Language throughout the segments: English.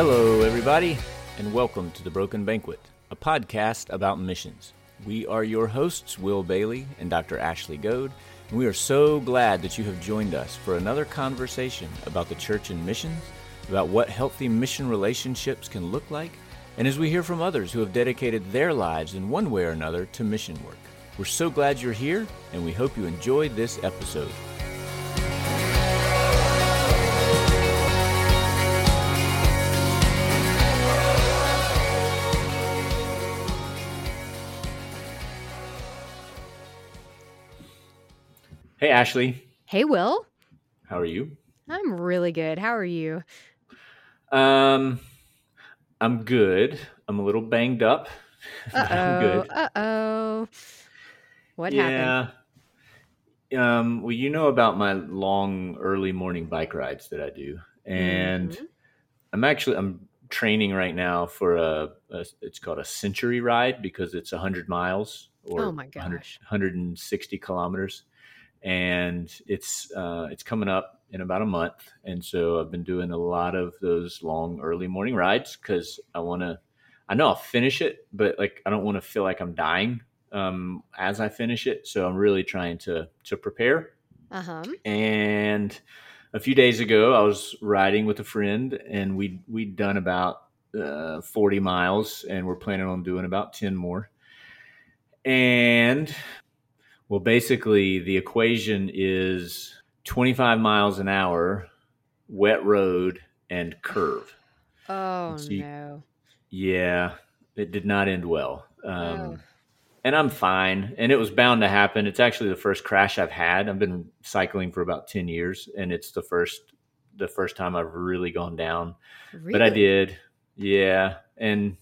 Hello, everybody, and welcome to The Broken Banquet, a podcast about missions. We are your hosts, Will Bailey and Dr. Ashley Goad, and we are so glad that you have joined us for another conversation about the church and missions, about what healthy mission relationships can look like, and as we hear from others who have dedicated their lives in one way or another to mission work. We're so glad you're here, and we hope you enjoyed this episode. Hey, Ashley. Hey, Will. How are you? I'm really good. How are you? Um, I'm good. I'm a little banged up. Uh oh. Uh oh. What happened? Yeah. Um, well, you know about my long early morning bike rides that I do, and Mhm. I'm actually I'm training right now for a, a it's called a century ride because it's 100 miles or Oh my 100 gosh. 160 kilometers, and it's uh, it's coming up in about a month, and so I've been doing a lot of those long early morning rides because I want to. I know I'll finish it, but like I don't want to feel like I'm dying um, as I finish it. So I'm really trying to to prepare. Uh huh. And a few days ago, I was riding with a friend, and we we'd done about uh, 40 miles, and we're planning on doing about 10 more. And well, basically, the equation is 25 miles an hour, wet road, and curve. Oh Let's see. no. Yeah, it did not end well. Um, Oh. And I'm fine. And it was bound to happen. It's actually the first crash I've had. I've been cycling for about 10 years, and it's the first the first time I've really gone down. Really? But I did. Yeah. And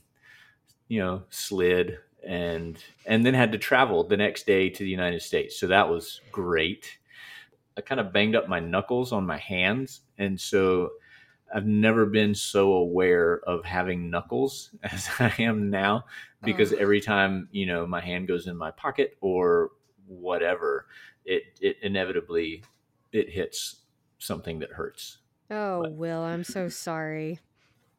you know, slid and and then had to travel the next day to the United States. So that was great. I kind of banged up my knuckles on my hands, and so I've never been so aware of having knuckles as I am now because Oh. every time, you know, my hand goes in my pocket or whatever, it it inevitably it hits something that hurts. Oh, But- Will, I'm so sorry.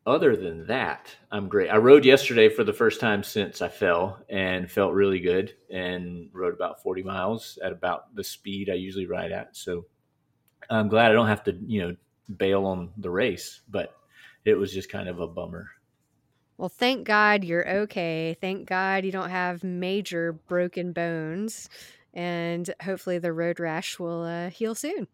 Other than that, I'm great. I rode yesterday for the first time since I fell and felt really good and rode about 40 miles at about the speed I usually ride at. So I'm glad I don't have to, you know, bail on the race, but it was just kind of a bummer. Well, thank God you're okay. Thank God you don't have major broken bones. And hopefully the road rash will uh, heal soon.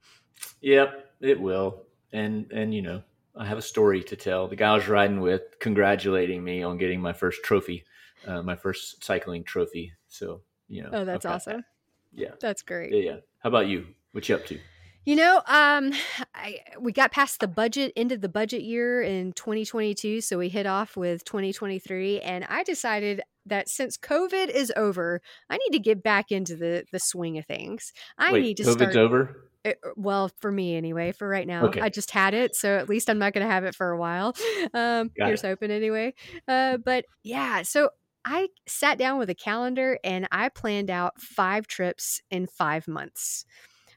Yep, it will. And and you know, I have a story to tell. The guy I was riding with congratulating me on getting my first trophy, uh, my first cycling trophy. So you know, Oh, that's I've awesome. Yeah, That's great. yeah, yeah. How about you? What you up to? You know, um, I we got past the budget, ended the budget year in 2022, so we hit off with 2023, and I decided that since COVID is over, I need to get back into the the swing of things. I Wait, need to COVID's start. over. Uh, Well, for me anyway, for right now, Okay. I just had it, so at least I'm not going to have it for a while. Um, Got here's it. hoping anyway. Uh, but yeah, so I sat down with a calendar and I planned out five trips in five months.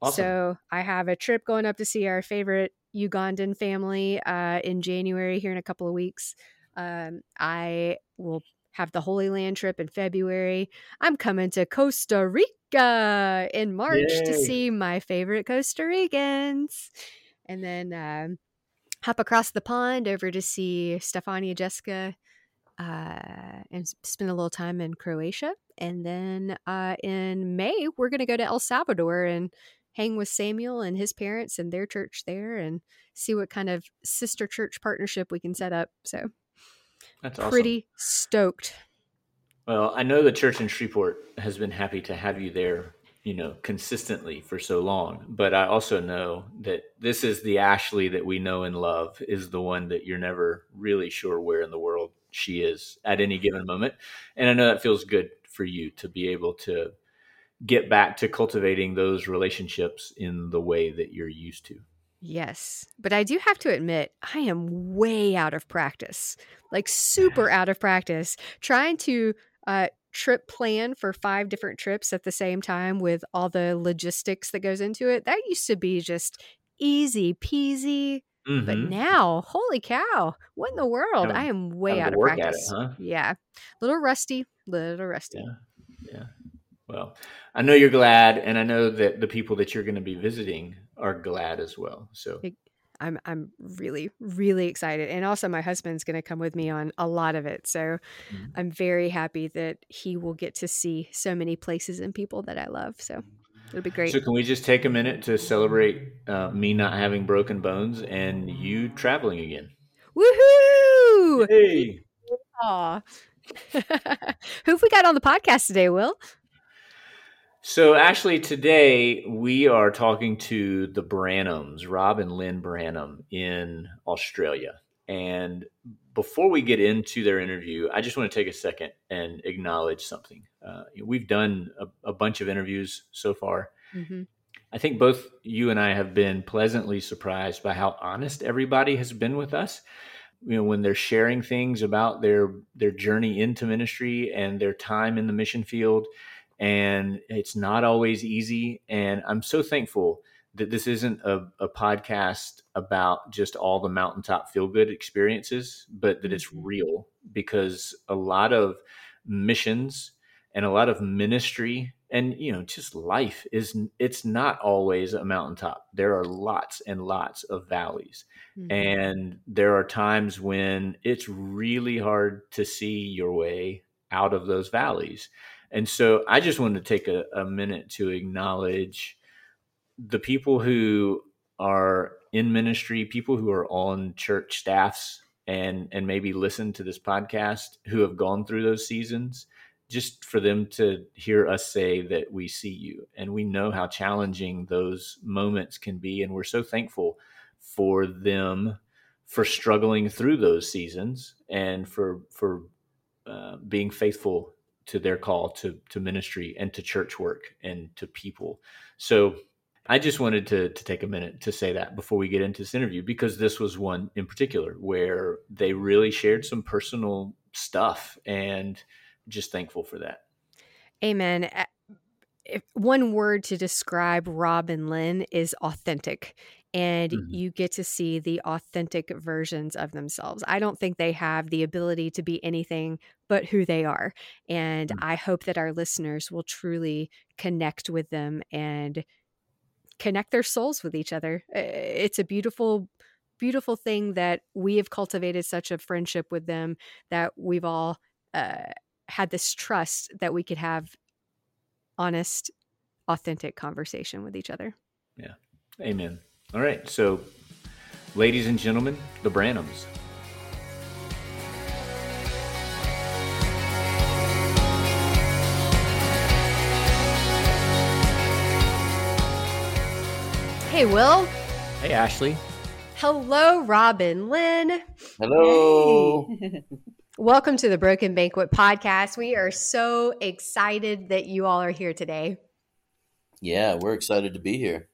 Awesome. So I have a trip going up to see our favorite Ugandan family uh, in January here in a couple of weeks. Um, I will have the Holy Land trip in February. I'm coming to Costa Rica in March to see my favorite Costa Ricans. And then um, hop across the pond over to see Stefania Jessica uh, and spend a little time in Croatia. And then uh, in May, we're going to go to El Salvador and hang with Samuel and his parents and their church there and see what kind of sister church partnership we can set up. So, That's awesome. pretty stoked. Well, I know the church in Shreveport has been happy to have you there, you know, consistently for so long. But I also know that this is the Ashley that we know and love, is the one that you're never really sure where in the world she is at any given moment. And I know that feels good for you to be able to get back to cultivating those relationships in the way that you're used to. Yes. But I do have to admit, I am way out of practice, like super out of practice, trying to uh, trip plan for five different trips at the same time with all the logistics that goes into it. That used to be just easy peasy. Mm-hmm. But now, holy cow, what in the world? I am way out of practice. It, huh? Yeah. Little rusty, little rusty. Yeah. yeah. Well, I know you're glad, and I know that the people that you're going to be visiting are glad as well. So I'm I'm really really excited, and also my husband's going to come with me on a lot of it. So mm-hmm. I'm very happy that he will get to see so many places and people that I love. So it'll be great. So can we just take a minute to celebrate uh, me not having broken bones and you traveling again? Woohoo! Hey. Aw. Who have we got on the podcast today, Will? So, actually, today we are talking to the Branhams, Rob and Lynne Branham in Australia. And before we get into their interview, I just want to take a second and acknowledge something. Uh, we've done a, a, bunch of interviews so far. Mm-hmm. I think both you and I have been pleasantly surprised by how honest everybody has been with us. You know, when they're sharing things about their their journey into ministry and their time in the mission field and it's not always easy. And I'm so thankful that this isn't a, a podcast about just all the mountaintop feel good experiences, but that it's mm-hmm. real because a lot of missions and a lot of ministry and you know just life is it's not always a mountaintop there are lots and lots of valleys mm-hmm. and there are times when it's really hard to see your way out of those valleys and so I just wanted to take a, a minute to acknowledge the people who are in ministry, people who are on church staffs and and maybe listen to this podcast who have gone through those seasons just for them to hear us say that we see you and we know how challenging those moments can be. And we're so thankful for them for struggling through those seasons and for for uh, being faithful to their call to to ministry and to church work and to people. So I just wanted to to take a minute to say that before we get into this interview because this was one in particular where they really shared some personal stuff and just thankful for that. Amen. If one word to describe Rob and Lynne is authentic and mm-hmm. you get to see the authentic versions of themselves. I don't think they have the ability to be anything but who they are. And mm-hmm. I hope that our listeners will truly connect with them and connect their souls with each other. It's a beautiful beautiful thing that we have cultivated such a friendship with them that we've all uh, had this trust that we could have honest authentic conversation with each other. Yeah. Amen. All right, so ladies and gentlemen, the Branhams. Hey, Will. Hey, Ashley. Hello, Rob and Lynne. Hello. Hey. Welcome to the Broken Banquet podcast. We are so excited that you all are here today. Yeah, we're excited to be here.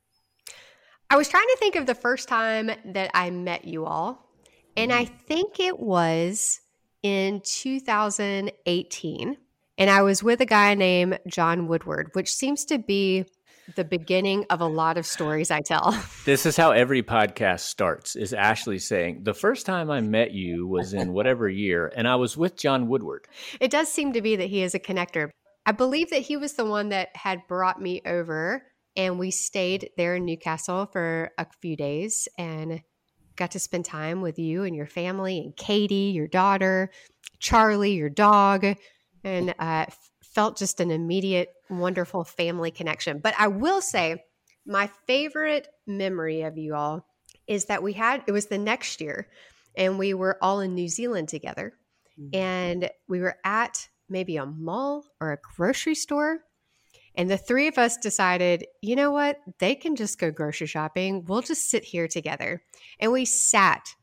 I was trying to think of the first time that I met you all, and I mm-hmm. think it was in 2018. And I was with a guy named John Woodward, which seems to be the beginning of a lot of stories I tell. This is how every podcast starts is Ashley saying, "The first time I met you was in whatever year and I was with John Woodward." It does seem to be that he is a connector. I believe that he was the one that had brought me over and we stayed there in Newcastle for a few days and got to spend time with you and your family and Katie, your daughter, Charlie, your dog, and uh, felt just an immediate, wonderful family connection. But I will say, my favorite memory of you all is that we had it was the next year, and we were all in New Zealand together, mm-hmm. and we were at maybe a mall or a grocery store and the three of us decided, you know what? They can just go grocery shopping. We'll just sit here together. And we sat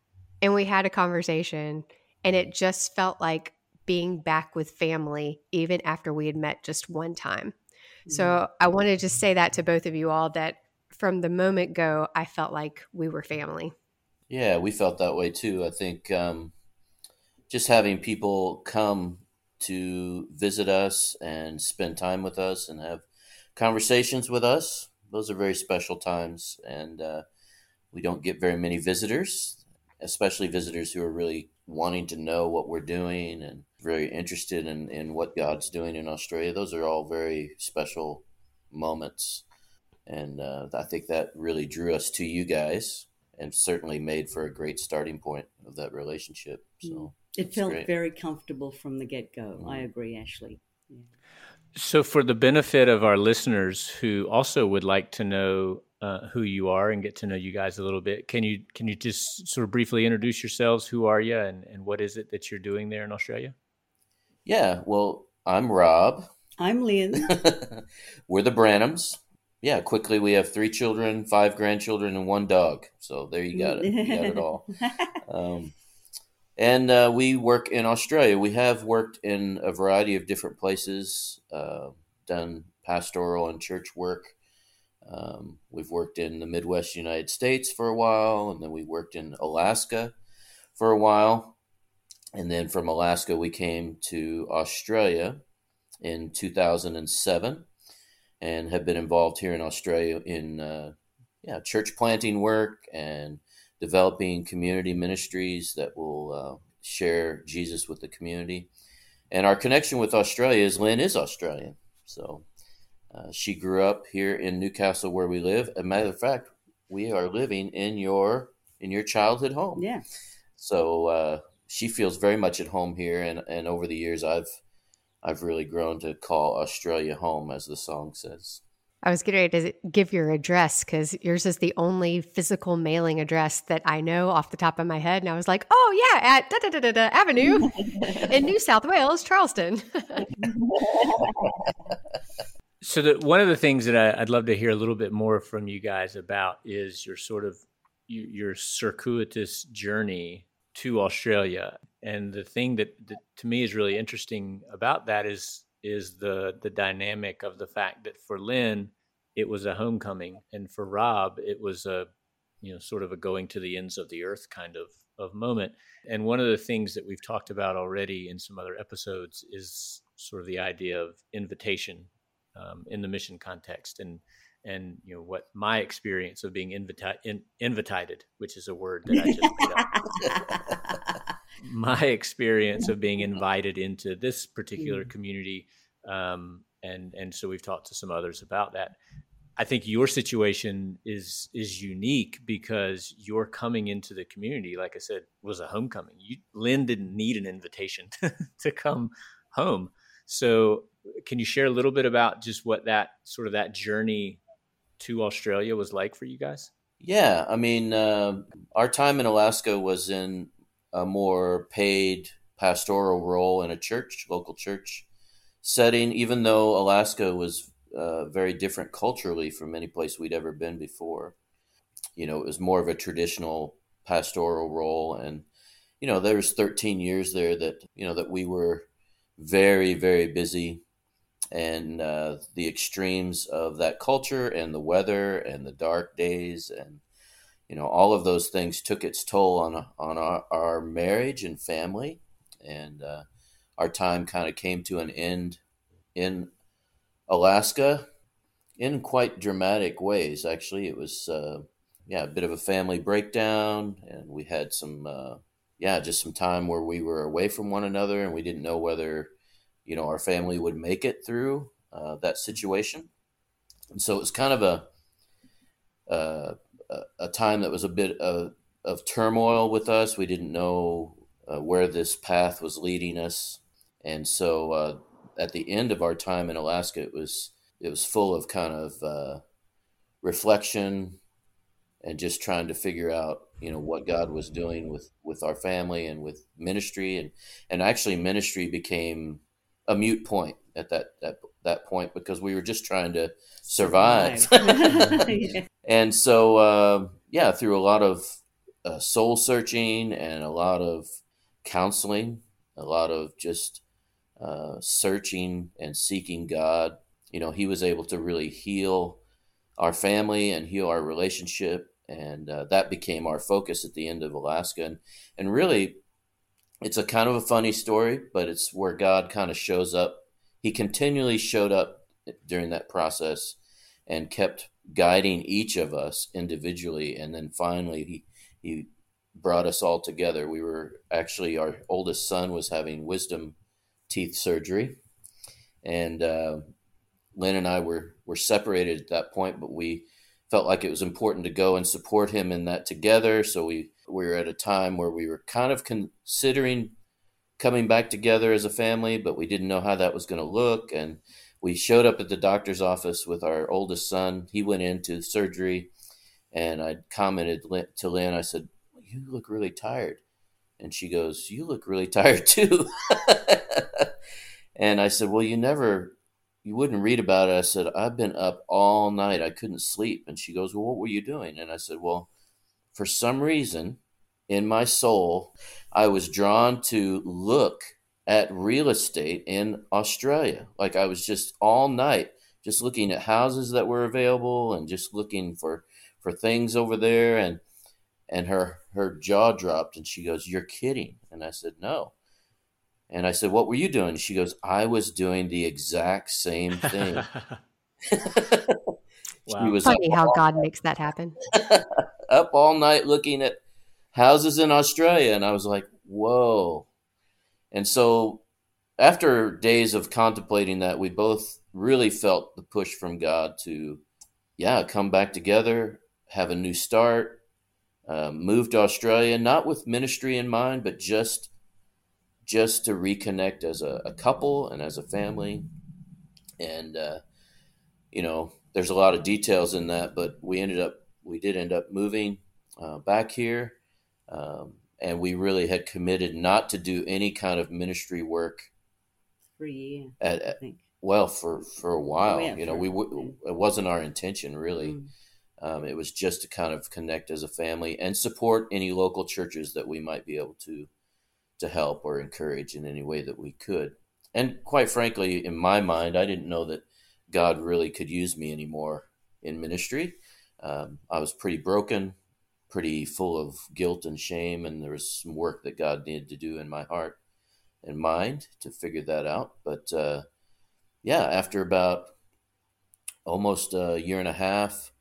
and we had a conversation. And it just felt like being back with family, even after we had met just one time. Mm-hmm. So I wanted to just say that to both of you all that from the moment go, I felt like we were family. Yeah, we felt that way too. I think um, just having people come to visit us and spend time with us and have conversations with us. Those are very special times, and uh, we don't get very many visitors, especially visitors who are really wanting to know what we're doing and very interested in, in what God's doing in Australia. Those are all very special moments. And uh, I think that really drew us to you guys and certainly made for a great starting point of that relationship. So mm. It felt great. very comfortable from the get go. Mm. I agree, Ashley. Yeah. So, for the benefit of our listeners who also would like to know uh, who you are and get to know you guys a little bit, can you can you just sort of briefly introduce yourselves? Who are you, and, and what is it that you're doing there in Australia? Yeah, well, I'm Rob. I'm Lynne. We're the Branhams. Yeah, quickly we have three children, five grandchildren, and one dog. So there you got it. You got it all. Um, and uh, we work in Australia. We have worked in a variety of different places, uh, done pastoral and church work. Um, we've worked in the Midwest United States for a while, and then we worked in Alaska for a while. And then from Alaska, we came to Australia in 2007 and have been involved here in Australia in uh, yeah, church planting work and developing community ministries that will uh, share Jesus with the community. And our connection with Australia is Lynne is Australian. So uh, she grew up here in Newcastle where we live. As a matter of fact, we are living in your in your childhood home. Yeah. So uh, she feels very much at home here, and, and over the years, I've I've really grown to call Australia home, as the song says. I was getting ready to give your address because yours is the only physical mailing address that I know off the top of my head. And I was like, oh, yeah, at da da da da, da Avenue in New South Wales, Charlestown. so, the, one of the things that I, would love to hear a little bit more from you guys about is your sort of your circuitous journey to Australia. And the thing that, that to me is really interesting about that is is the the dynamic of the fact that for Lynne it was a homecoming and for Rob it was a you know sort of a going to the ends of the earth kind of of moment. And one of the things that we've talked about already in some other episodes is sort of the idea of invitation um, in the mission context and and you know what my experience of being invita- in, invited which is a word that i just made up my experience of being invited into this particular mm. community um, and and so we've talked to some others about that i think your situation is is unique because you're coming into the community like i said was a homecoming you Lynne didn't need an invitation to, to come home so can you share a little bit about just what that sort of that journey to Australia was like for you guys? Yeah, I mean, uh, our time in Alaska was in a more paid pastoral role in a church, local church setting, even though Alaska was uh, very different culturally from any place we'd ever been before. You know, it was more of a traditional pastoral role. And, you know, there was 13 years there that, you know, that we were very, very busy and uh, the extremes of that culture and the weather and the dark days and you know all of those things took its toll on on our, our marriage and family. And uh, our time kind of came to an end in Alaska in quite dramatic ways. Actually it was uh, yeah a bit of a family breakdown. And we had some uh, yeah just some time where we were away from one another and we didn't know whether you know our family would make it through uh, that situation. And so it was kind of a uh, time that was a bit of, of turmoil with us. We didn't know uh, where this path was leading us, and so uh, at the end of our time in Alaska, it was it was full of kind of uh, reflection and just trying to figure out you know what God was doing with with our family and with ministry and and actually ministry became a mute point at that that, that point because we were just trying to survive. And so, uh, yeah, through a lot of uh, soul searching and a lot of counseling, a lot of just uh, searching and seeking God, you know, He was able to really heal our family and heal our relationship. And uh, that became our focus at the end of Alaska. And, and really, it's a kind of a funny story, but it's where God kind of shows up. He continually showed up during that process and kept guiding each of us individually. And then finally, he, he brought us all together. We were actually, our oldest son was having wisdom teeth surgery. And uh, Lynne and I were, were separated at that point, but we felt like it was important to go and support him in that together. So we, we were at a time where we were kind of considering coming back together as a family, but we didn't know how that was going to look. And we showed up at the doctor's office with our oldest son. He went into surgery, and I commented to Lynne, I said, You look really tired. And she goes, You look really tired too. and I said, Well, you never, you wouldn't read about it. I said, I've been up all night. I couldn't sleep. And she goes, Well, what were you doing? And I said, Well, for some reason in my soul, I was drawn to look at real estate in Australia. Like I was just all night just looking at houses that were available and just looking for for things over there. And and her her jaw dropped and she goes you're kidding. And i said no. And i said what were you doing? She goes i was doing the exact same thing. Wow. was funny how god night, makes that happen. Up all night looking at houses in australia. And i was like whoa and so after days of contemplating that, we both really felt the push from God to, yeah, come back together, have a new start, uh, move to Australia, not with ministry in mind, but just just to reconnect as a, a couple and as a family. And uh, you know, there's a lot of details in that, but we ended up we did end up moving uh, back here. Um, and we really had committed not to do any kind of ministry work for a year. At, at well, for for a while, yeah, you know, we w- it wasn't our intention really. Mm. Um, it was just to kind of connect as a family and support any local churches that we might be able to to help or encourage in any way that we could. And quite frankly, in my mind, I didn't know that God really could use me anymore in ministry. Um, I was pretty broken pretty full of guilt and shame, and there was some work that God needed to do in my heart and mind to figure that out. But uh, yeah, after about almost a year and a half,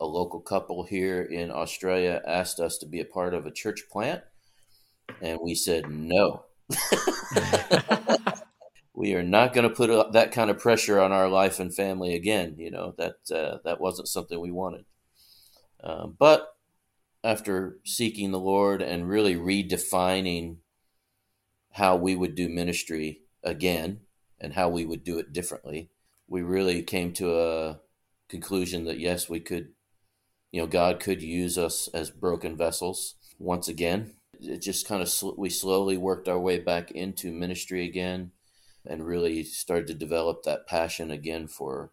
a local couple here in Australia asked us to be a part of a church plant, and we said no. we are not going to put that kind of pressure on our life and family again. You know that uh, that wasn't something we wanted. Um, but after seeking the Lord and really redefining how we would do ministry again and how we would do it differently, we really came to a conclusion that yes, we could, you know, God could use us as broken vessels once again. It just kind of sl- we slowly worked our way back into ministry again and really started to develop that passion again for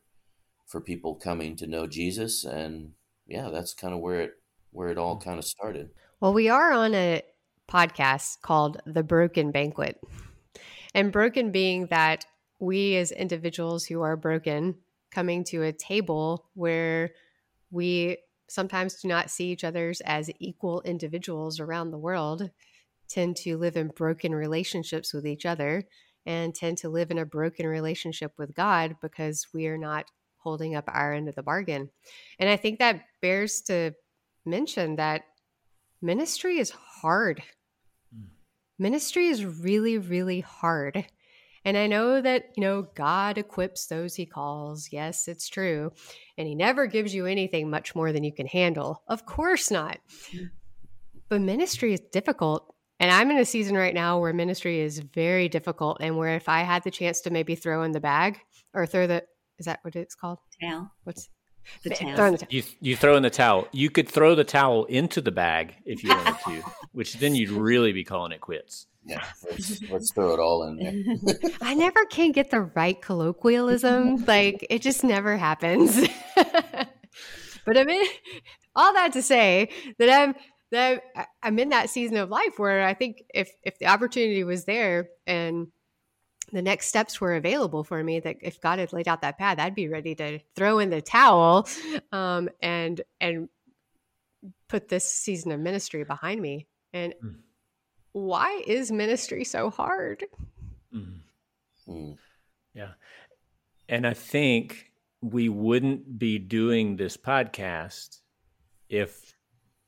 for people coming to know Jesus and yeah, that's kind of where it where it all mm. kind of started. Well, we are on a podcast called The Broken Banquet. And broken being that we as individuals who are broken coming to a table where we sometimes do not see each other's as equal individuals around the world, tend to live in broken relationships with each other and tend to live in a broken relationship with God because we are not holding up our end of the bargain. And I think that bears to mention that ministry is hard. Mm. Ministry is really, really hard. And I know that, you know, God equips those he calls. Yes, it's true. And he never gives you anything much more than you can handle. Of course not. Mm. But ministry is difficult. And I'm in a season right now where ministry is very difficult and where if I had the chance to maybe throw in the bag or throw the is that what it's called? Towel. What's the towel. You you throw in the towel. You could throw the towel into the bag if you wanted to, which then you'd really be calling it quits. Yeah, let's, let's throw it all in there. I never can get the right colloquialism. like it just never happens. but I mean, all that to say that I'm that I'm in that season of life where I think if if the opportunity was there and the next steps were available for me that if god had laid out that path i'd be ready to throw in the towel um, and and put this season of ministry behind me and mm. why is ministry so hard mm. Mm. yeah and i think we wouldn't be doing this podcast if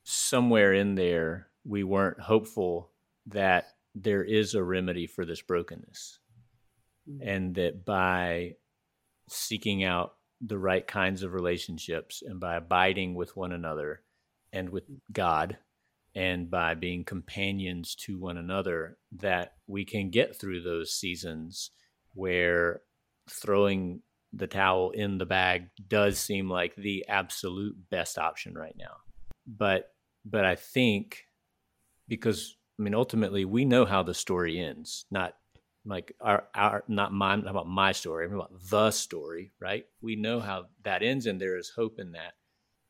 somewhere in there we weren't hopeful that there is a remedy for this brokenness mm-hmm. and that by seeking out the right kinds of relationships and by abiding with one another and with God and by being companions to one another that we can get through those seasons where throwing the towel in the bag does seem like the absolute best option right now but but i think because i mean ultimately we know how the story ends not like our our not my not about my story, about the story, right? We know how that ends, and there is hope in that.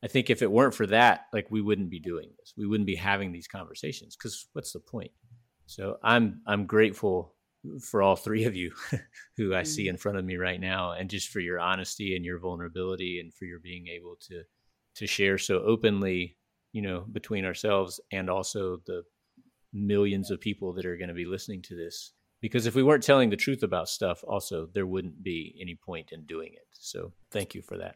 I think if it weren't for that, like we wouldn't be doing this. We wouldn't be having these conversations because what's the point? So I'm I'm grateful for all three of you who I see mm-hmm. in front of me right now, and just for your honesty and your vulnerability, and for your being able to to share so openly, you know, between ourselves and also the millions of people that are going to be listening to this because if we weren't telling the truth about stuff also there wouldn't be any point in doing it. So thank you for that.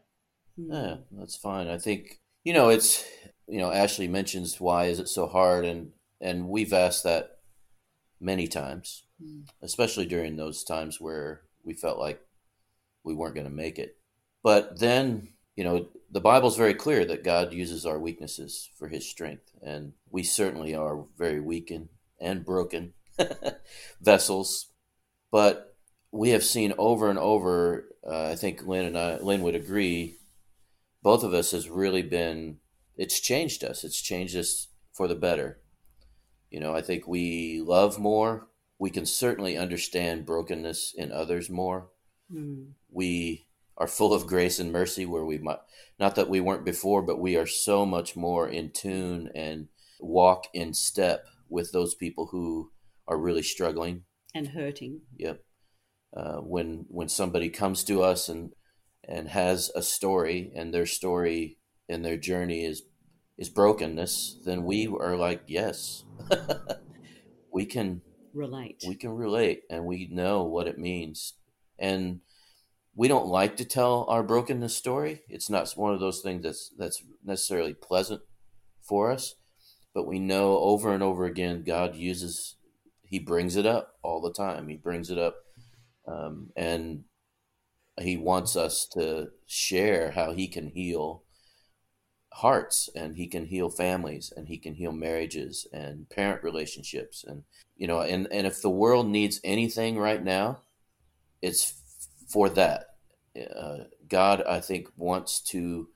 Yeah that's fine. I think you know it's you know ashley mentions why is it so hard and and we've asked that many times mm. especially during those times where we felt like we weren't going to make it. But then you know the bible's very clear that god uses our weaknesses for his strength and we certainly are very weak and, and broken vessels. But we have seen over and over. Uh, I think Lynne and I, Lynne would agree. Both of us has really been. It's changed us. It's changed us for the better. You know, I think we love more. We can certainly understand brokenness in others more. Mm. We are full of grace and mercy where we might not that we weren't before, but we are so much more in tune and walk in step with those people who are really struggling and hurting. Yep. Uh, when when somebody comes to us and and has a story and their story and their journey is is brokenness, then we are like, yes, we can relate. We can relate, and we know what it means. And we don't like to tell our brokenness story. It's not one of those things that's that's necessarily pleasant for us, but we know over and over again God uses he brings it up all the time. He brings it up, um, and he wants us to share how he can heal hearts and he can heal families and he can heal marriages and parent relationships and you know and and if the world needs anything right now it's for that uh, god i think wants to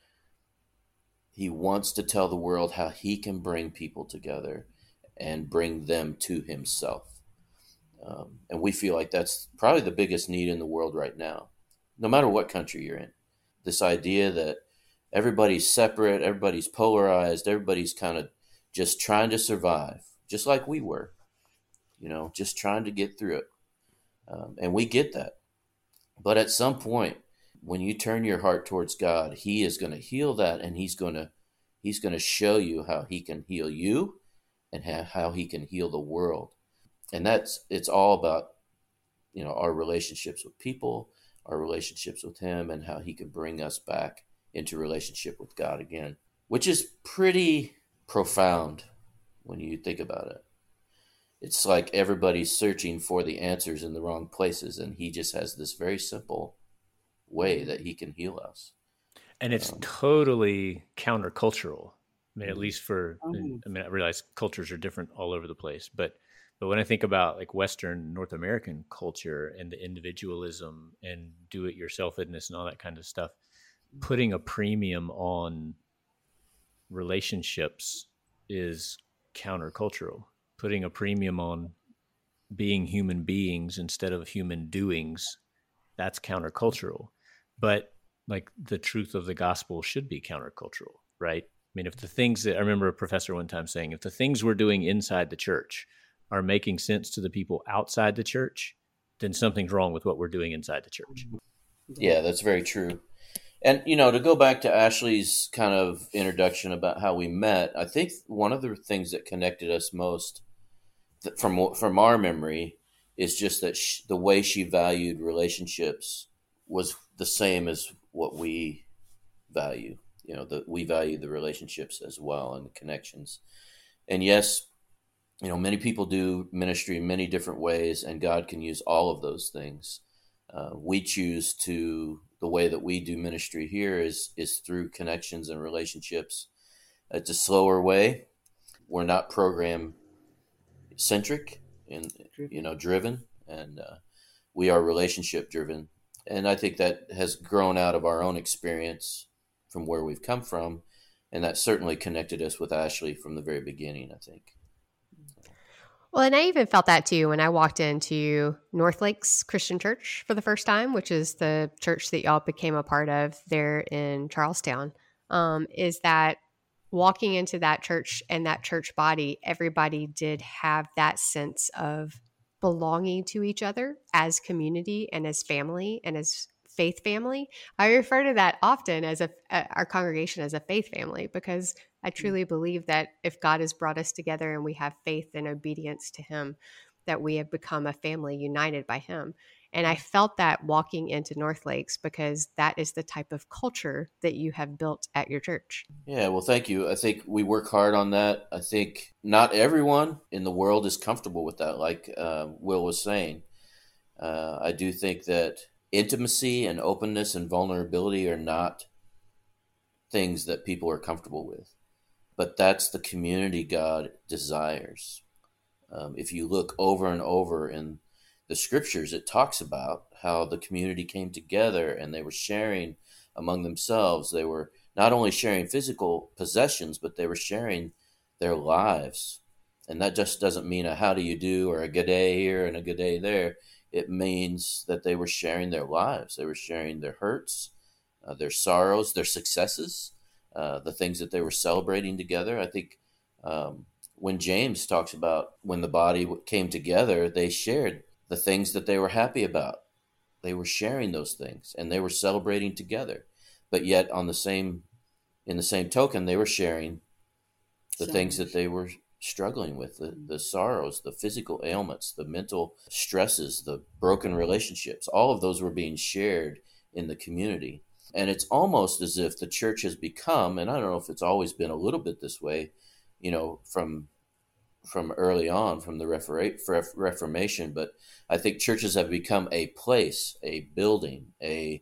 he wants to tell the world how he can bring people together and bring them to himself. Um, and we feel like that's probably the biggest need in the world right now, no matter what country you're in. This idea that everybody's separate, everybody's polarized, everybody's kind of just trying to survive, just like we were, you know, just trying to get through it. Um, and we get that. But at some point, when you turn your heart towards God, He is going to heal that, and He's going to He's going to show you how He can heal you and how he can heal the world. And that's it's all about you know our relationships with people, our relationships with him and how he can bring us back into relationship with God again, which is pretty profound when you think about it. It's like everybody's searching for the answers in the wrong places and he just has this very simple way that he can heal us. And it's um, totally countercultural I mean, at least for uh, oh. I mean, I realize cultures are different all over the place, but but when I think about like Western North American culture and the individualism and do it yourselfedness and all that kind of stuff, mm. putting a premium on relationships is countercultural. Putting a premium on being human beings instead of human doings, that's countercultural. But like the truth of the gospel should be countercultural, right? I mean, if the things that I remember a professor one time saying, if the things we're doing inside the church are making sense to the people outside the church, then something's wrong with what we're doing inside the church. Yeah, that's very true. And you know, to go back to Ashley's kind of introduction about how we met, I think one of the things that connected us most from from our memory is just that she, the way she valued relationships was the same as what we value. You know, that we value the relationships as well and the connections. And yes, you know, many people do ministry in many different ways, and God can use all of those things. Uh, we choose to the way that we do ministry here is is through connections and relationships. It's a slower way. We're not program centric and you know driven, and uh, we are relationship driven. And I think that has grown out of our own experience from where we've come from, and that certainly connected us with Ashley from the very beginning. I think. Well, and I even felt that too when I walked into North Lakes Christian Church for the first time, which is the church that y'all became a part of there in Charlestown. Um, is that walking into that church and that church body, everybody did have that sense of belonging to each other as community and as family and as faith family. I refer to that often as a, our congregation as a faith family because I mm. truly believe that if God has brought us together and we have faith and obedience to Him, that we have become a family united by Him. And I felt that walking into North Lakes because that is the type of culture that you have built at your church. Yeah, well, thank you. I think we work hard on that. I think not everyone in the world is comfortable with that, like uh, Will was saying. Uh, I do think that intimacy and openness and vulnerability are not things that people are comfortable with but that's the community God desires. Um, if you look over and over in the scriptures, it talks about how the community came together and they were sharing among themselves. They were not only sharing physical possessions, but they were sharing their lives. And that just doesn't mean a how do you do or a good day here and a good day there. It means that they were sharing their lives. They were sharing their hurts, uh, their sorrows, their successes uh, the things that they were celebrating together. I think um, when James talks about when the body came together, they shared the things that they were happy about. They were sharing those things and they were celebrating together. But yet, on the same, in the same token, they were sharing the so things that they were struggling with the, the sorrows, the physical ailments, the mental stresses, the broken relationships. All of those were being shared in the community. And it's almost as if the church has become, and I don't know if it's always been a little bit this way, you know, from from early on, from the Reformation, but I think churches have become a place, a building, a,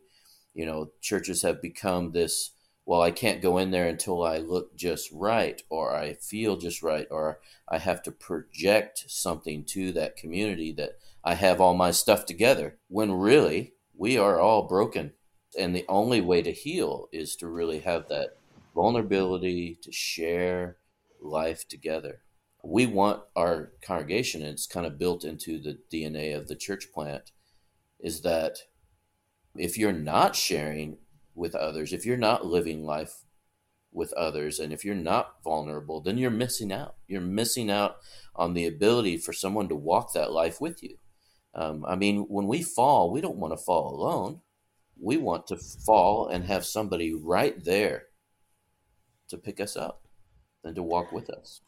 you know, churches have become this, well, I can't go in there until I look just right, or I feel just right, or I have to project something to that community that I have all my stuff together, when really we are all broken and the only way to heal is to really have that vulnerability to share life together. We want our congregation, and it's kind of built into the DNA of the church plant, is that if you're not sharing with others, if you're not living life with others, and if you're not vulnerable, then you're missing out. You're missing out on the ability for someone to walk that life with you. Um, I mean, when we fall, we don't want to fall alone we want to fall and have somebody right there to pick us up and to walk with us.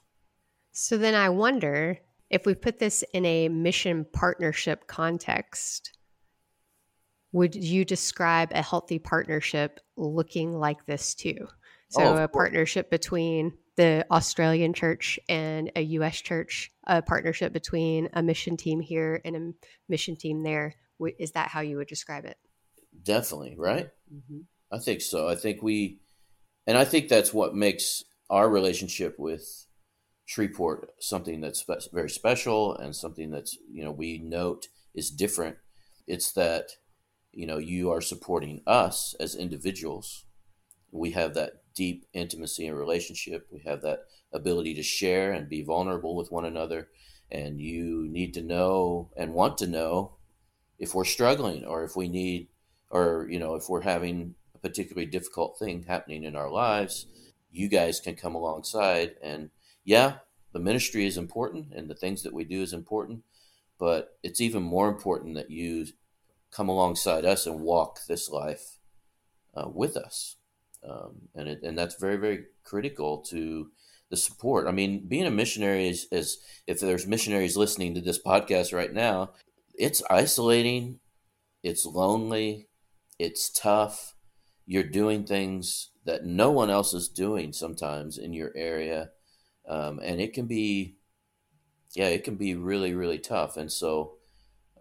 So then I wonder if we put this in a mission partnership context, would you describe a healthy partnership looking like this too? So oh, a partnership between the Australian church and a US church, a partnership between a mission team here and a mission team there. Is that how you would describe it? Definitely, right? Mm-hmm. I think so. I think we, and I think that's what makes our relationship with Shreveport something that's spe- very special and something that's, you know, we note is different. It's that, you know, you are supporting us as individuals. We have that deep intimacy and relationship. We have that ability to share and be vulnerable with one another. And you need to know and want to know if we're struggling or if we need or you know if we're having a particularly difficult thing happening in our lives you guys can come alongside and yeah the ministry is important and the things that we do is important but it's even more important that you come alongside us and walk this life uh, with us um, and it, and that's very very critical to the support i mean being a missionary is, is if there's missionaries listening to this podcast right now it's isolating it's lonely it's tough. you're doing things that no one else is doing sometimes in your area. Um, and it can be, yeah, it can be really, really tough. And so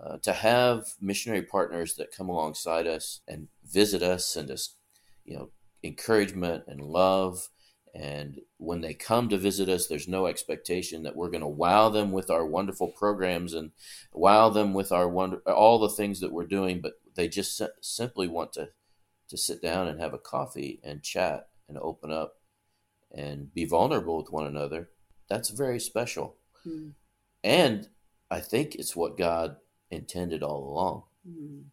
uh, to have missionary partners that come alongside us and visit us and just, you know, encouragement and love. And when they come to visit us, there's no expectation that we're going to wow them with our wonderful programs and wow them with our wonder, all the things that we're doing, but they just simply want to to sit down and have a coffee and chat and open up and be vulnerable with one another. That's very special. Mm. And I think it's what God intended all along. Mm.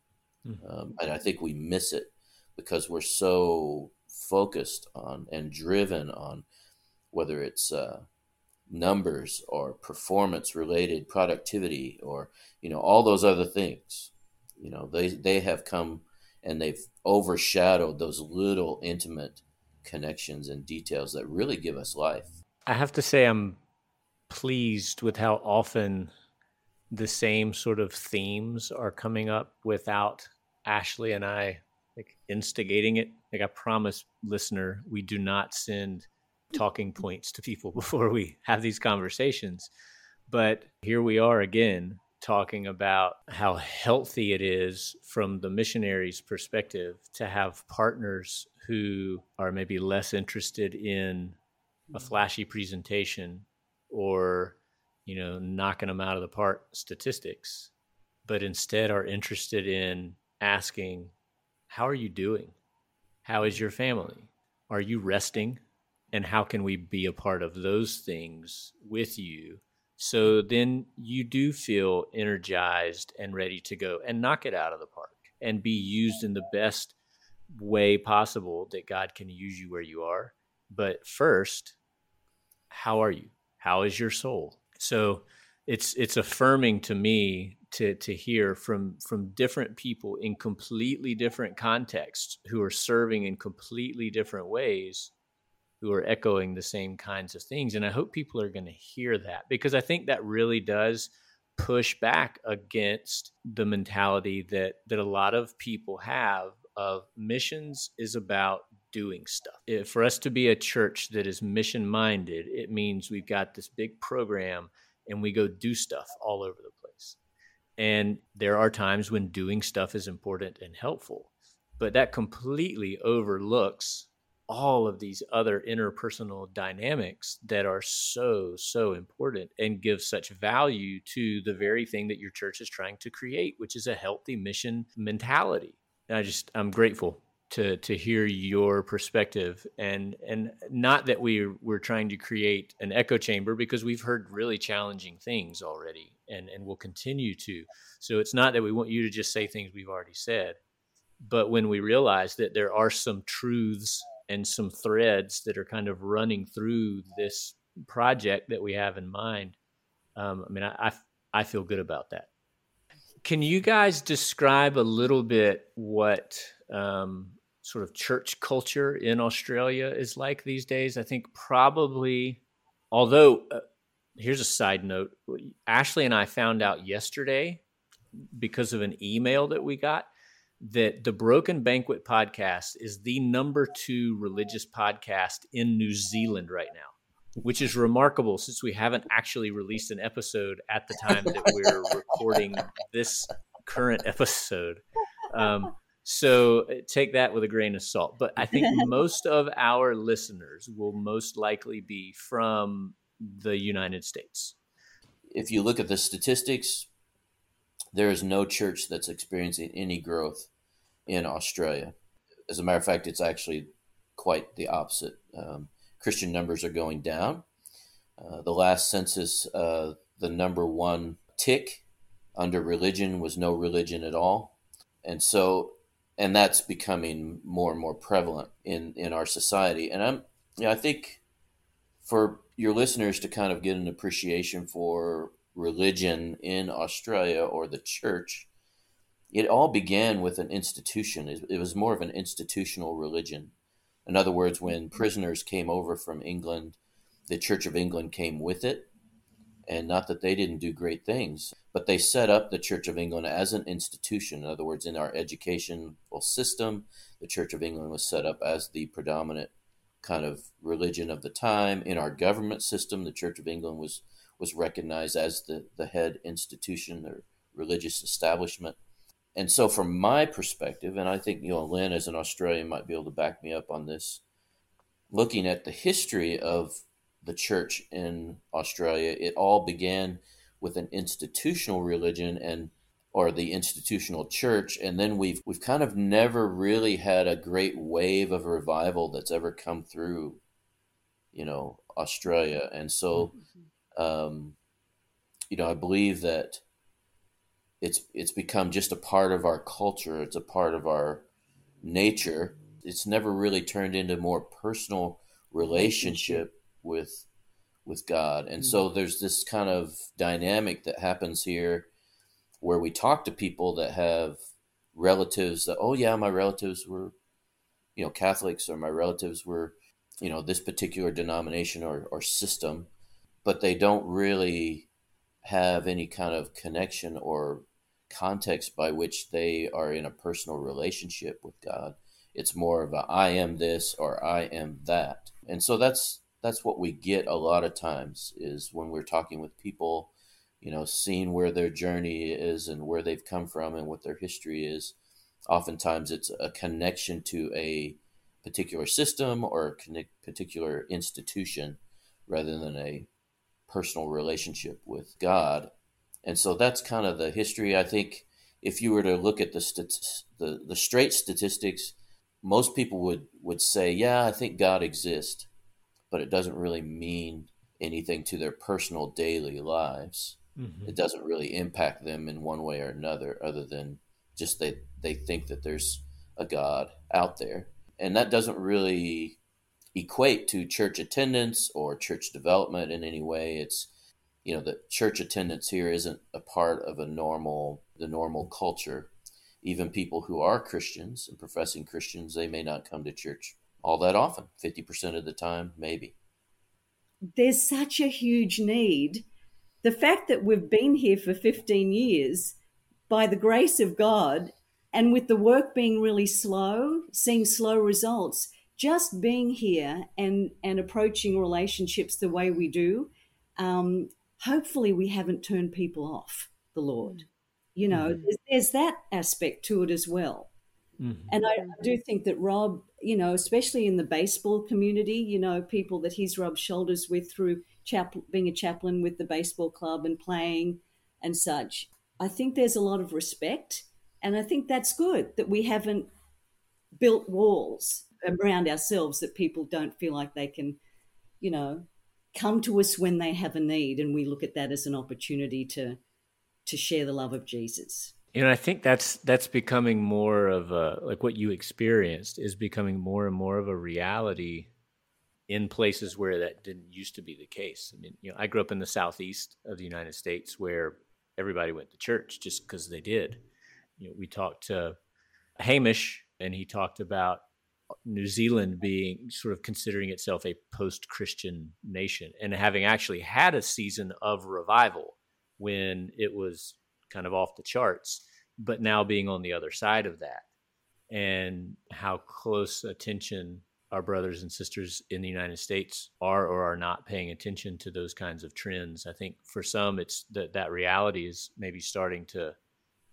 Um, and I think we miss it because we're so focused on and driven on whether it's uh, numbers or performance related productivity or you know all those other things you know they they have come and they've overshadowed those little intimate connections and details that really give us life i have to say i'm pleased with how often the same sort of themes are coming up without ashley and i like instigating it. Like i promise listener we do not send talking points to people before we have these conversations. But here we are again talking about how healthy it is from the missionary's perspective to have partners who are maybe less interested in a mm-hmm. flashy presentation or you know knocking them out of the park statistics but instead are interested in asking how are you doing how is your family are you resting and how can we be a part of those things with you so then you do feel energized and ready to go and knock it out of the park and be used in the best way possible that God can use you where you are. But first, how are you? How is your soul? So it's it's affirming to me to to hear from from different people in completely different contexts who are serving in completely different ways who are echoing the same kinds of things. And I hope people are going to hear that because I think that really does push back against the mentality that that a lot of people have of missions is about doing stuff. If, for us to be a church that is mission minded, it means we've got this big program and we go do stuff all over the place. And there are times when doing stuff is important and helpful, but that completely overlooks all of these other interpersonal dynamics that are so so important and give such value to the very thing that your church is trying to create which is a healthy mission mentality and i just i'm grateful to to hear your perspective and and not that we we're trying to create an echo chamber because we've heard really challenging things already and and will continue to so it's not that we want you to just say things we've already said but when we realize that there are some truths and some threads that are kind of running through this project that we have in mind. Um, I mean, I, I, I feel good about that. Can you guys describe a little bit what um, sort of church culture in Australia is like these days? I think probably, although uh, here's a side note Ashley and I found out yesterday because of an email that we got that the Broken Banquet podcast is the number two religious podcast in New Zealand right now, which is remarkable since we haven't actually released an episode at the time that we're recording this current episode. Um, so uh, take that with a grain of salt. But I think most of our listeners will most likely be from the United States. If you look at the statistics, there is no church that's experiencing any growth in Australia. As a matter of fact, it's actually quite the opposite. Um, Christian numbers are going down. Uh, the last census, uh, the number one tick under religion was no religion at all. And so, and that's becoming more and more prevalent in, in our society. And I'm, you know, I think for your listeners to kind of get an appreciation for religion in Australia or the church, it all began with an institution. It, was more of an institutional religion. In other words, when prisoners came over from England, the Church of England came with it. And not that they didn't do great things, but they set up the Church of England as an institution. In other words, in our educational system, the Church of England was set up as the predominant kind of religion of the time. In our government system, the Church of England was was recognized as the, the head institution or religious establishment. And so, from my perspective, and I think you know Lynne as an Australian might be able to back me up on this, looking at the history of the church in Australia, it all began with an institutional religion and or the institutional church and then we've we've kind of never really had a great wave of revival that's ever come through you know Australia. And so mm-hmm. um, you know I believe that it's it's become just a part of our culture. It's a part of our nature. It's never really turned into more personal relationship with with God. And mm-hmm. so there's this kind of dynamic that happens here where we talk to people that have relatives that oh yeah my relatives were you know catholics or my relatives were you know this particular denomination or, or system but they don't really have any kind of connection or context by which they are in a personal relationship with god. It's more of a i am this or i am that. And so that's that's what we get a lot of times is when we're talking with people you know, seeing where their journey is and where they've come from and what their history is. Oftentimes, it's a connection to a particular system or a particular institution rather than a personal relationship with God. And so that's kind of the history. I think if you were to look at the stat- the, the straight statistics, most people would, would say, yeah, I think God exists, but it doesn't really mean anything to their personal daily lives. Mm-hmm. It doesn't really impact them in one way or another, other than just they they think that there's a God out there, and that doesn't really equate to church attendance or church development in any way. It's you know the church attendance here isn't a part of a normal the normal culture. Even people who are Christians and professing Christians, they may not come to church all that often. Fifty percent of the time, maybe. There's such a huge need the fact that we've been here for 15 years by the grace of God and with the work being really slow, seeing slow results, just being here and, and approaching relationships the way we do, um, hopefully we haven't turned people off the Lord. You know, mm-hmm. there's, there's, that aspect to it as well. Mm-hmm. And I, do think that Rob, you know, especially in the baseball community, you know, people that he's rubbed shoulders with through being a chaplain with the baseball club and playing and such. I think there's a lot of respect, and I think that's good that we haven't built walls around ourselves that people don't feel like they can, you know, come to us when they have a need, and we look at that as an opportunity to to share the love of Jesus. You know, I think that's that's becoming more of a like what you experienced is becoming more and more of a reality in places where that didn't used to be the case. I mean, you know, I grew up in the southeast of the United States where everybody went to church just because they did. You know, we talked to Hamish, and he talked about New Zealand being sort of considering itself a post-Christian nation and having actually had a season of revival when it was kind of off the charts, but now being on the other side of that, and how close attention our brothers and sisters in the United States are or are not paying attention to those kinds of trends. I think for some, it's that that reality is maybe starting to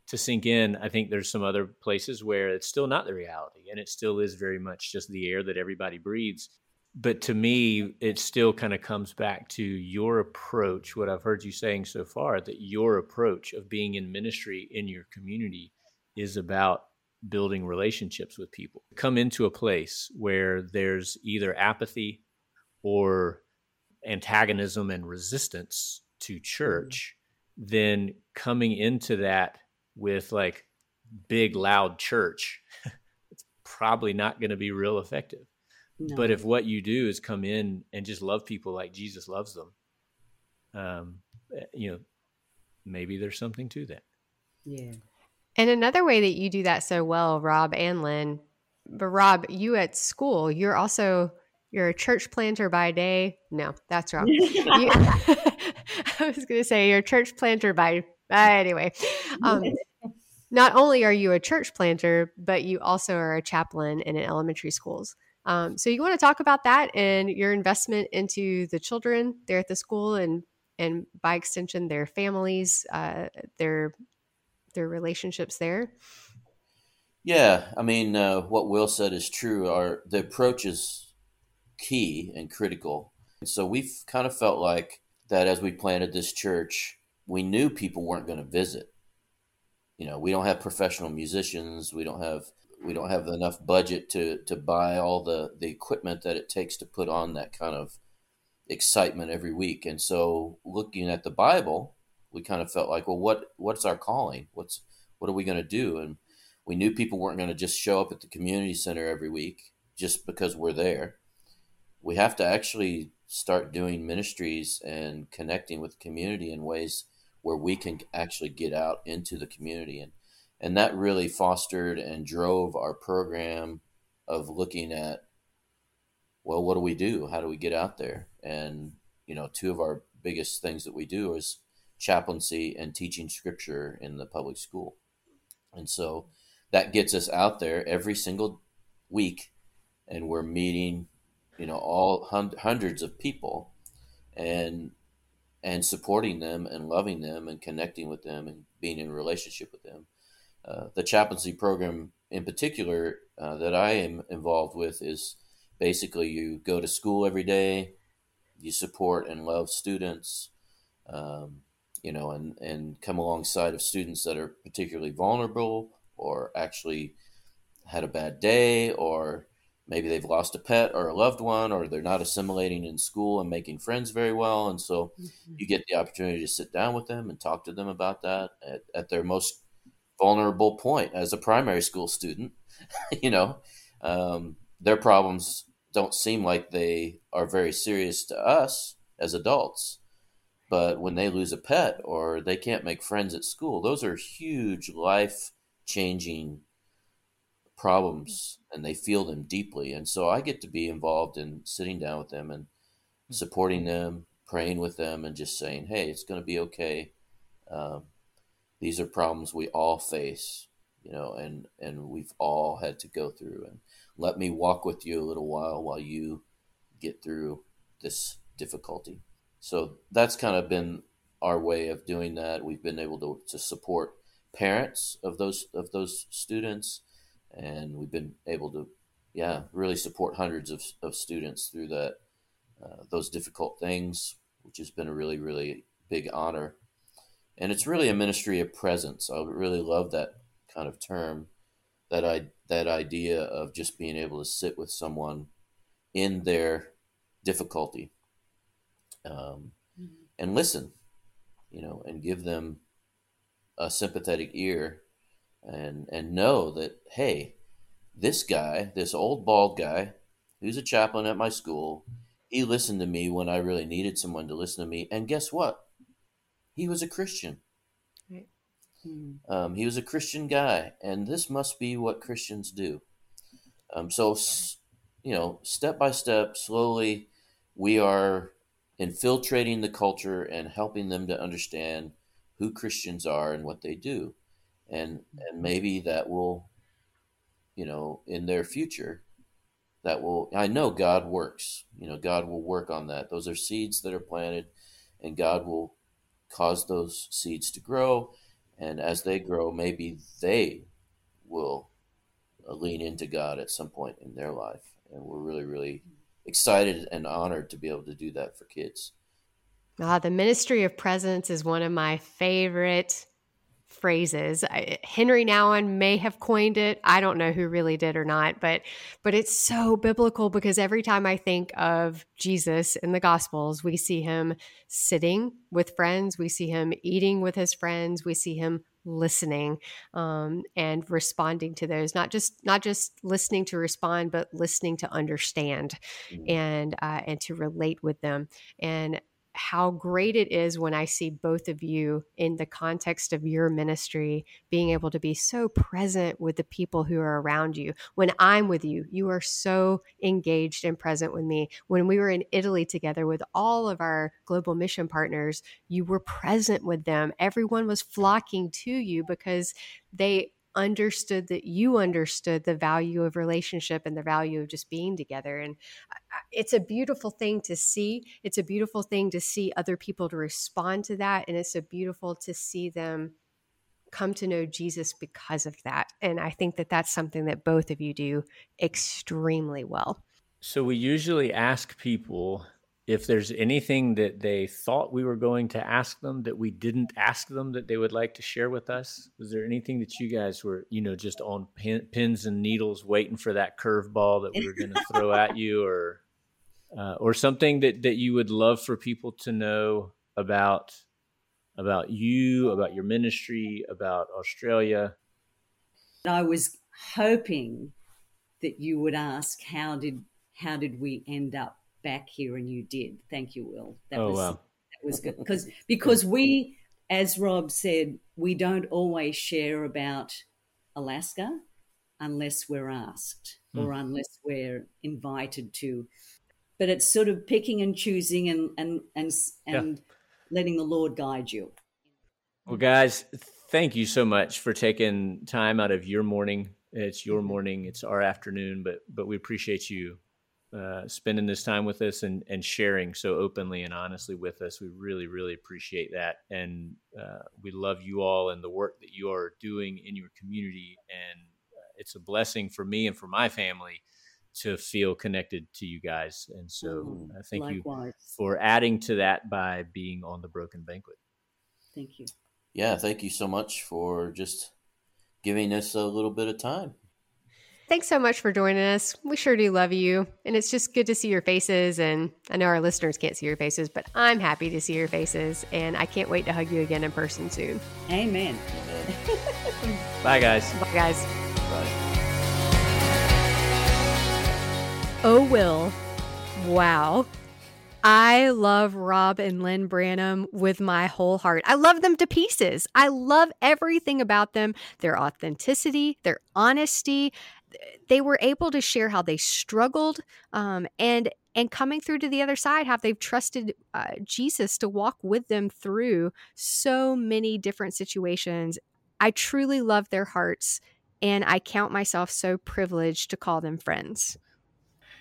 to sink in. I think there's some other places where it's still not the reality, and it still is very much just the air that everybody breathes. But to me, it still kind of comes back to your approach. What I've heard you saying so far, that your approach of being in ministry in your community is about building relationships with people. Come into a place where there's either apathy or antagonism and resistance to mm-hmm. church, then coming into that with like big, loud church, it's probably not going to be real effective. No. But if what you do is come in and just love people like Jesus loves them, um, eh, you know, maybe there's something to that. Yeah. And another way that you do that so well, Rob and Lynne, but Rob, you at school, you're also you're a church planter by day. No, that's wrong. you, I was going to say you're a church planter by uh, anyway. Um, not only are you a church planter, but you also are a chaplain in elementary schools. Um, so you want to talk about that and your investment into the children there at the school and and by extension their families, uh, their their relationships there. Yeah, I mean, uh, what Will said is true. Our the approach is key and critical. so we've kind of felt like that as we planted this church, we knew people weren't going to visit. You know, we don't have professional musicians. We don't have we don't have enough budget to to buy all the the equipment that it takes to put on that kind of excitement every week. And so, looking at the Bible, we kind of felt like, well, what what's our calling? What's what are we going to do? And we knew people weren't going to just show up at the community center every week just because we're there. We have to actually start doing ministries and connecting with the community in ways where we can actually get out into the community and and that really fostered and drove our program of looking at well what do we do? How do we get out there? And you know two of our biggest things that we do is chaplaincy and teaching scripture in the public school. And so that gets us out there every single week and we're meeting you know all hun- hundreds of people and and supporting them and loving them and connecting with them and being in relationship with them uh, the chaplaincy program in particular uh, that i am involved with is basically you go to school every day you support and love students um, you know and and come alongside of students that are particularly vulnerable or actually had a bad day or maybe they've lost a pet or a loved one or they're not assimilating in school and making friends very well and so mm-hmm. you get the opportunity to sit down with them and talk to them about that at, at their most vulnerable point as a primary school student you know um, their problems don't seem like they are very serious to us as adults but when they lose a pet or they can't make friends at school those are huge life changing problems and they feel them deeply. And so I get to be involved in sitting down with them and supporting them, praying with them, and just saying, hey, it's going to be okay. Um, these are problems we all face, you know, and, and we've all had to go through. And let me walk with you a little while while you get through this difficulty. So that's kind of been our way of doing that. We've been able to, to support parents of those of those students and we've been able to, yeah, really support hundreds of, of students through that uh, those difficult things, which has been a really really big honor. And it's really a ministry of presence. I really love that kind of term, that I that idea of just being able to sit with someone in their difficulty um, mm-hmm. and listen, you know, and give them a sympathetic ear and and know that hey, this guy, this old bald guy, who's a chaplain at my school, he listened to me when I really needed someone to listen to me, and guess what? He was a Christian. Right. Hmm. Um, he was a Christian guy, and this must be what Christians do. Um, so, you know, step by step, slowly, we are infiltrating the culture and helping them to understand who Christians are and what they do and and maybe that will you know in their future that will i know god works you know god will work on that those are seeds that are planted and god will cause those seeds to grow. And as they grow maybe they will uh, lean into god at some point in their life. And we're really really excited and honored to be able to do that for kids. Ah, the ministry of presence is one of my favorite phrases. I, Henri Nouwen may have coined it. I don't know who really did or not, but but it's so biblical because every time I think of Jesus in the Gospels, we see him sitting with friends, we see him eating with his friends, we see him listening um, and responding to those not just not just listening to respond but listening to understand mm-hmm. and uh, and to relate with them and how great it is when I see both of you in the context of your ministry being able to be so present with the people who are around you. When I'm with you, you are so engaged and present with me. When we were in Italy together with all of our global mission partners, you were present with them. Everyone was flocking to you because they understood that you understood the value of relationship and the value of just being together. And uh, it's a beautiful thing to see. It's a beautiful thing to see other people to respond to that. And it's a beautiful to see them come to know Jesus because of that. And i think that that's something that both of you do extremely well. So we usually ask people if there's anything that they thought we were going to ask them that we didn't ask them that they would like to share with us was there anything that you guys were you know just on pin, pins and needles waiting for that curveball that we were going to throw at you or uh, or something that that you would love for people to know about about you about your ministry about australia? I was hoping that you would ask how did how did we end up back here and you did. Thank you, Will. That oh, was wow. that was good. Because because we, as Rob said, we don't always share about Alaska unless we're asked mm. or unless we're invited to. But it's sort of picking and choosing and and and and yeah. letting the Lord guide you. Well, guys, thank you so much for taking time out of your morning. It's your mm-hmm. morning, it's our afternoon, but but we appreciate you uh, spending this time with us and, and sharing so openly and honestly with us. We really, really appreciate that. And uh, we love you all and the work that you are doing in your community. And uh, it's a blessing for me and for my family to feel connected to you guys. And so mm, thank likewise. you for adding to that by being on the Broken Banquet. Thank you. Yeah, thank you so much for just giving us a little bit of time. Thanks so much for joining us. We sure do love you. And it's just good to see your faces. And I know our listeners can't see your faces, but I'm happy to see your faces. And I can't wait to hug you again in person soon. Amen. Bye, guys. Bye, guys. Bye. Oh, Will. Wow. I love Rob and Lynne Branham with my whole heart. I love them to pieces. I love everything about them their authenticity, their honesty, they were able to share how they struggled um, and and coming through to the other side how they've trusted uh, jesus to walk with them through so many different situations. I truly love their hearts and i count myself so privileged to call them friends.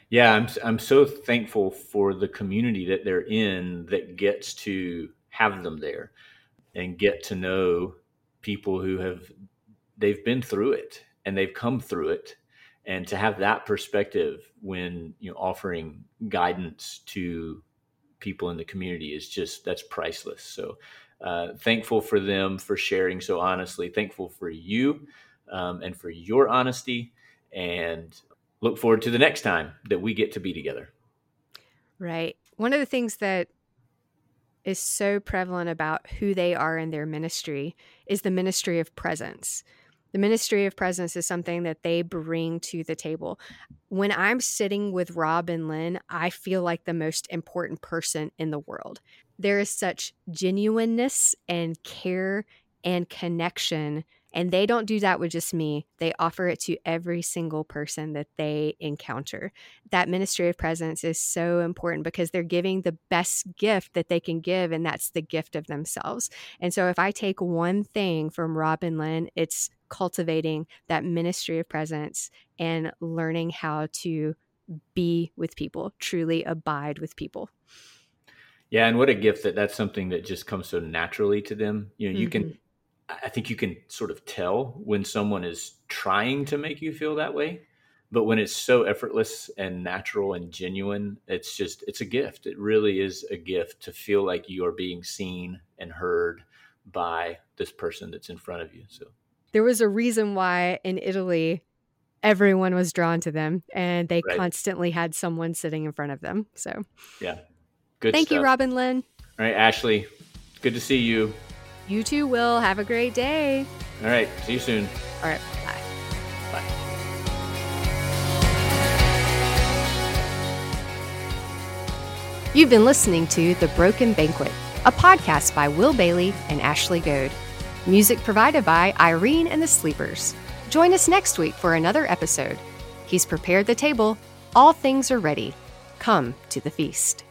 Yeah i'm, I'm so thankful for the community that they're in that gets to have them there and get to know people who have they've been through it and they've come through it. And to have that perspective when you know offering guidance to people in the community is just that's priceless. So uh, thankful for them for sharing so honestly thankful for you um, and for your honesty and look forward to the next time that we get to be together. Right. One of the things that is so prevalent about who they are in their ministry is the ministry of presence the ministry of presence is something that they bring to the table. When I'm sitting with Rob and Lynne, I feel like the most important person in the world. There is such genuineness and care and connection and they don't do that with just me. They offer it to every single person that they encounter. That ministry of presence is so important because they're giving the best gift that they can give, and that's the gift of themselves. And so, if I take one thing from Rob and Lynne, it's cultivating that ministry of presence and learning how to be with people, truly abide with people. Yeah, and what a gift that that's something that just comes so naturally to them. You know, mm-hmm. you can mm-hmm. I think you can sort of tell when someone is trying to make you feel that way. But when it's so effortless and natural and genuine, it's just, it's a gift. It really is a gift to feel like you are being seen and heard by this person that's in front of you. So there was a reason why in Italy, everyone was drawn to them and they right. constantly had someone sitting in front of them. So, yeah. Good. Thank stuff. you, Rob and Lynne. All right, Ashley. Good to see you. You too, Will. Have a great day. All right. See you soon. All right. Bye. Bye. You've been listening to The Broken Banquet, a podcast by Will Bailey and Ashley Goad. Music provided by Irene and the Sleepers. Join us next week for another episode. He's prepared the table, all things are ready. Come to the feast.